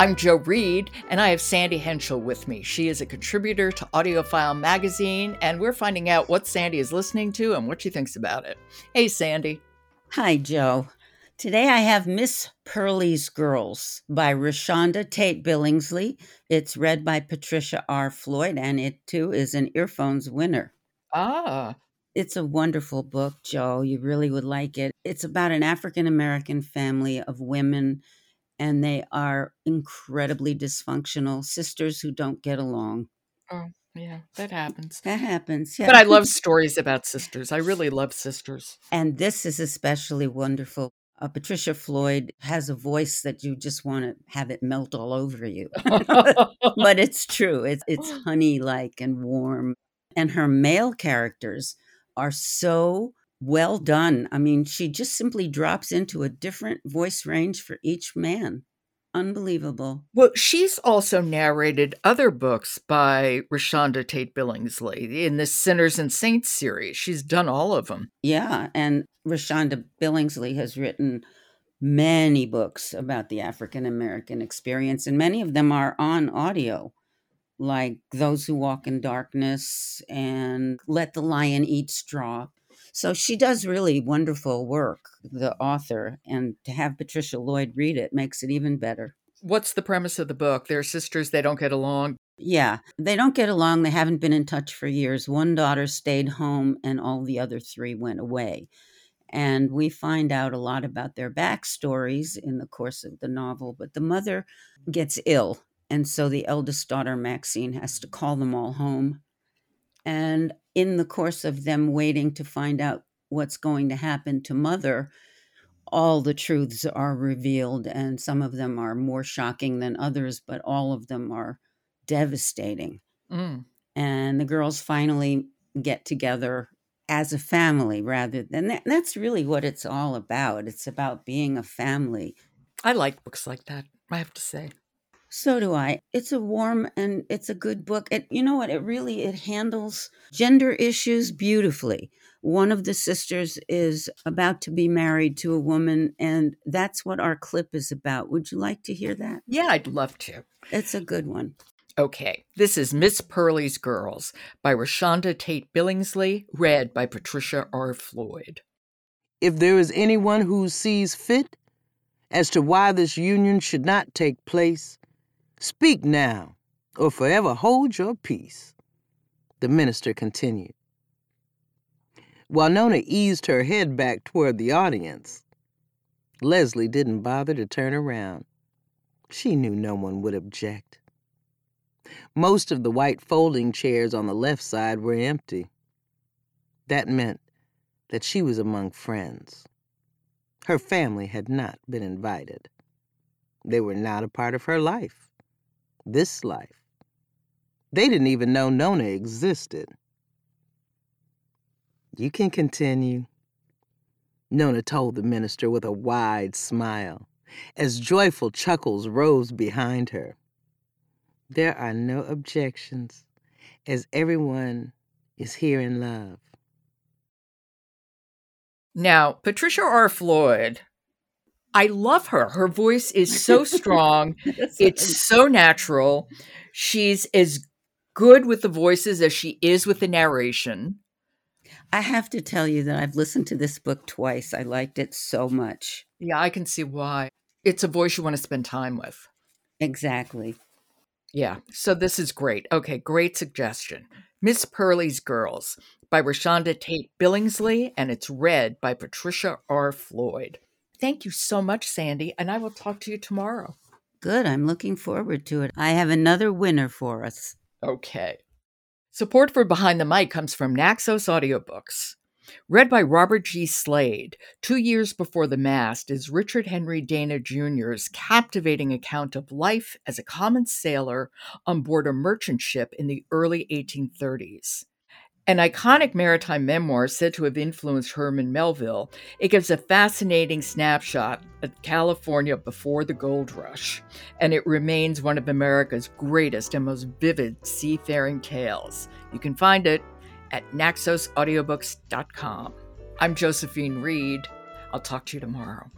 I'm Joe Reed, and I have Sandy Henschel with me. She is a contributor to AudioFile magazine, and we're finding out what Sandy is listening to and what she thinks about it. Hey, Sandy. Hi, Joe. Today I have Miss Pearlie's Girls by ReShonda Tate Billingsley. It's read by Patricia R. Floyd, and it too is an earphones winner. Ah. It's a wonderful book, Joe. You really would like it. It's about an African American family of women and they are incredibly dysfunctional sisters who don't get along. Oh, yeah, that happens. That happens. Yeah. But I love stories about sisters. I really love sisters. And this is especially wonderful. Uh, Patricia Floyd has a voice that you just want to have it melt all over you. but it's true. It's it's honey like and warm. And her male characters are so well done. I mean, she just simply drops into a different voice range for each man. Unbelievable. Well, she's also narrated other books by ReShonda Tate Billingsley in the Sinners and Saints series. She's done all of them. Yeah, and ReShonda Billingsley has written many books about the African American experience, and many of them are on audio, like Those Who Walk in Darkness and Let the Lion Eat Straw. So she does really wonderful work, the author, and to have Patricia Floyd read it makes it even better. What's the premise of the book? They're sisters, they don't get along. Yeah, they don't get along. They haven't been in touch for years. One daughter stayed home, and all the other three went away. And we find out a lot about their backstories in the course of the novel. But the mother gets ill. And so the eldest daughter, Maxine, has to call them all home. And in the course of them waiting to find out what's going to happen to mother, all the truths are revealed, and some of them are more shocking than others, but all of them are devastating. Mm. And the girls finally get together as a family rather than that. That's really what it's all about. It's about being a family. I like books like that, I have to say. So do I. It's a warm and it's a good book. It, you know what? It really it handles gender issues beautifully. One of the sisters is about to be married to a woman, and that's what our clip is about. Would you like to hear that? Yeah, I'd love to. It's a good one. Okay, this is Miss Pearlie's Girls by ReShonda Tate Billingsley, read by Patricia R. Floyd. If there is anyone who sees fit as to why this union should not take place, Speak now, or forever hold your peace. The minister continued. While Nona eased her head back toward the audience, Leslie didn't bother to turn around. She knew no one would object. Most of the white folding chairs on the left side were empty. That meant that she was among friends. Her family had not been invited. They were not a part of her life this life. They didn't even know Nona existed. You can continue, Nona told the minister with a wide smile, as joyful chuckles rose behind her. There are no objections, as everyone is here in love. Now, Patricia R. Floyd I love her. Her voice is so strong. it's so natural. She's as good with the voices as she is with the narration. I have to tell you that I've listened to this book twice. I liked it so much. Yeah, I can see why. It's a voice you want to spend time with. Exactly. Yeah, so this is great. Okay, great suggestion. Miss Pearlie's Girls by ReShonda Tate Billingsley, and it's read by Patricia R. Floyd. Thank you so much, Sandy, and I will talk to you tomorrow. Good. I'm looking forward to it. I have another winner for us. Okay. Support for Behind the Mic comes from Naxos Audiobooks. Read by Robert G. Slade, two years before The Mast is Richard Henry Dana Jr.'s captivating account of life as a common sailor on board a merchant ship in the early 1830s. An iconic maritime memoir said to have influenced Herman Melville, it gives a fascinating snapshot of California before the gold rush, and it remains one of America's greatest and most vivid seafaring tales. You can find it at naxosaudiobooks.com. I'm Josephine Reed. I'll talk to you tomorrow.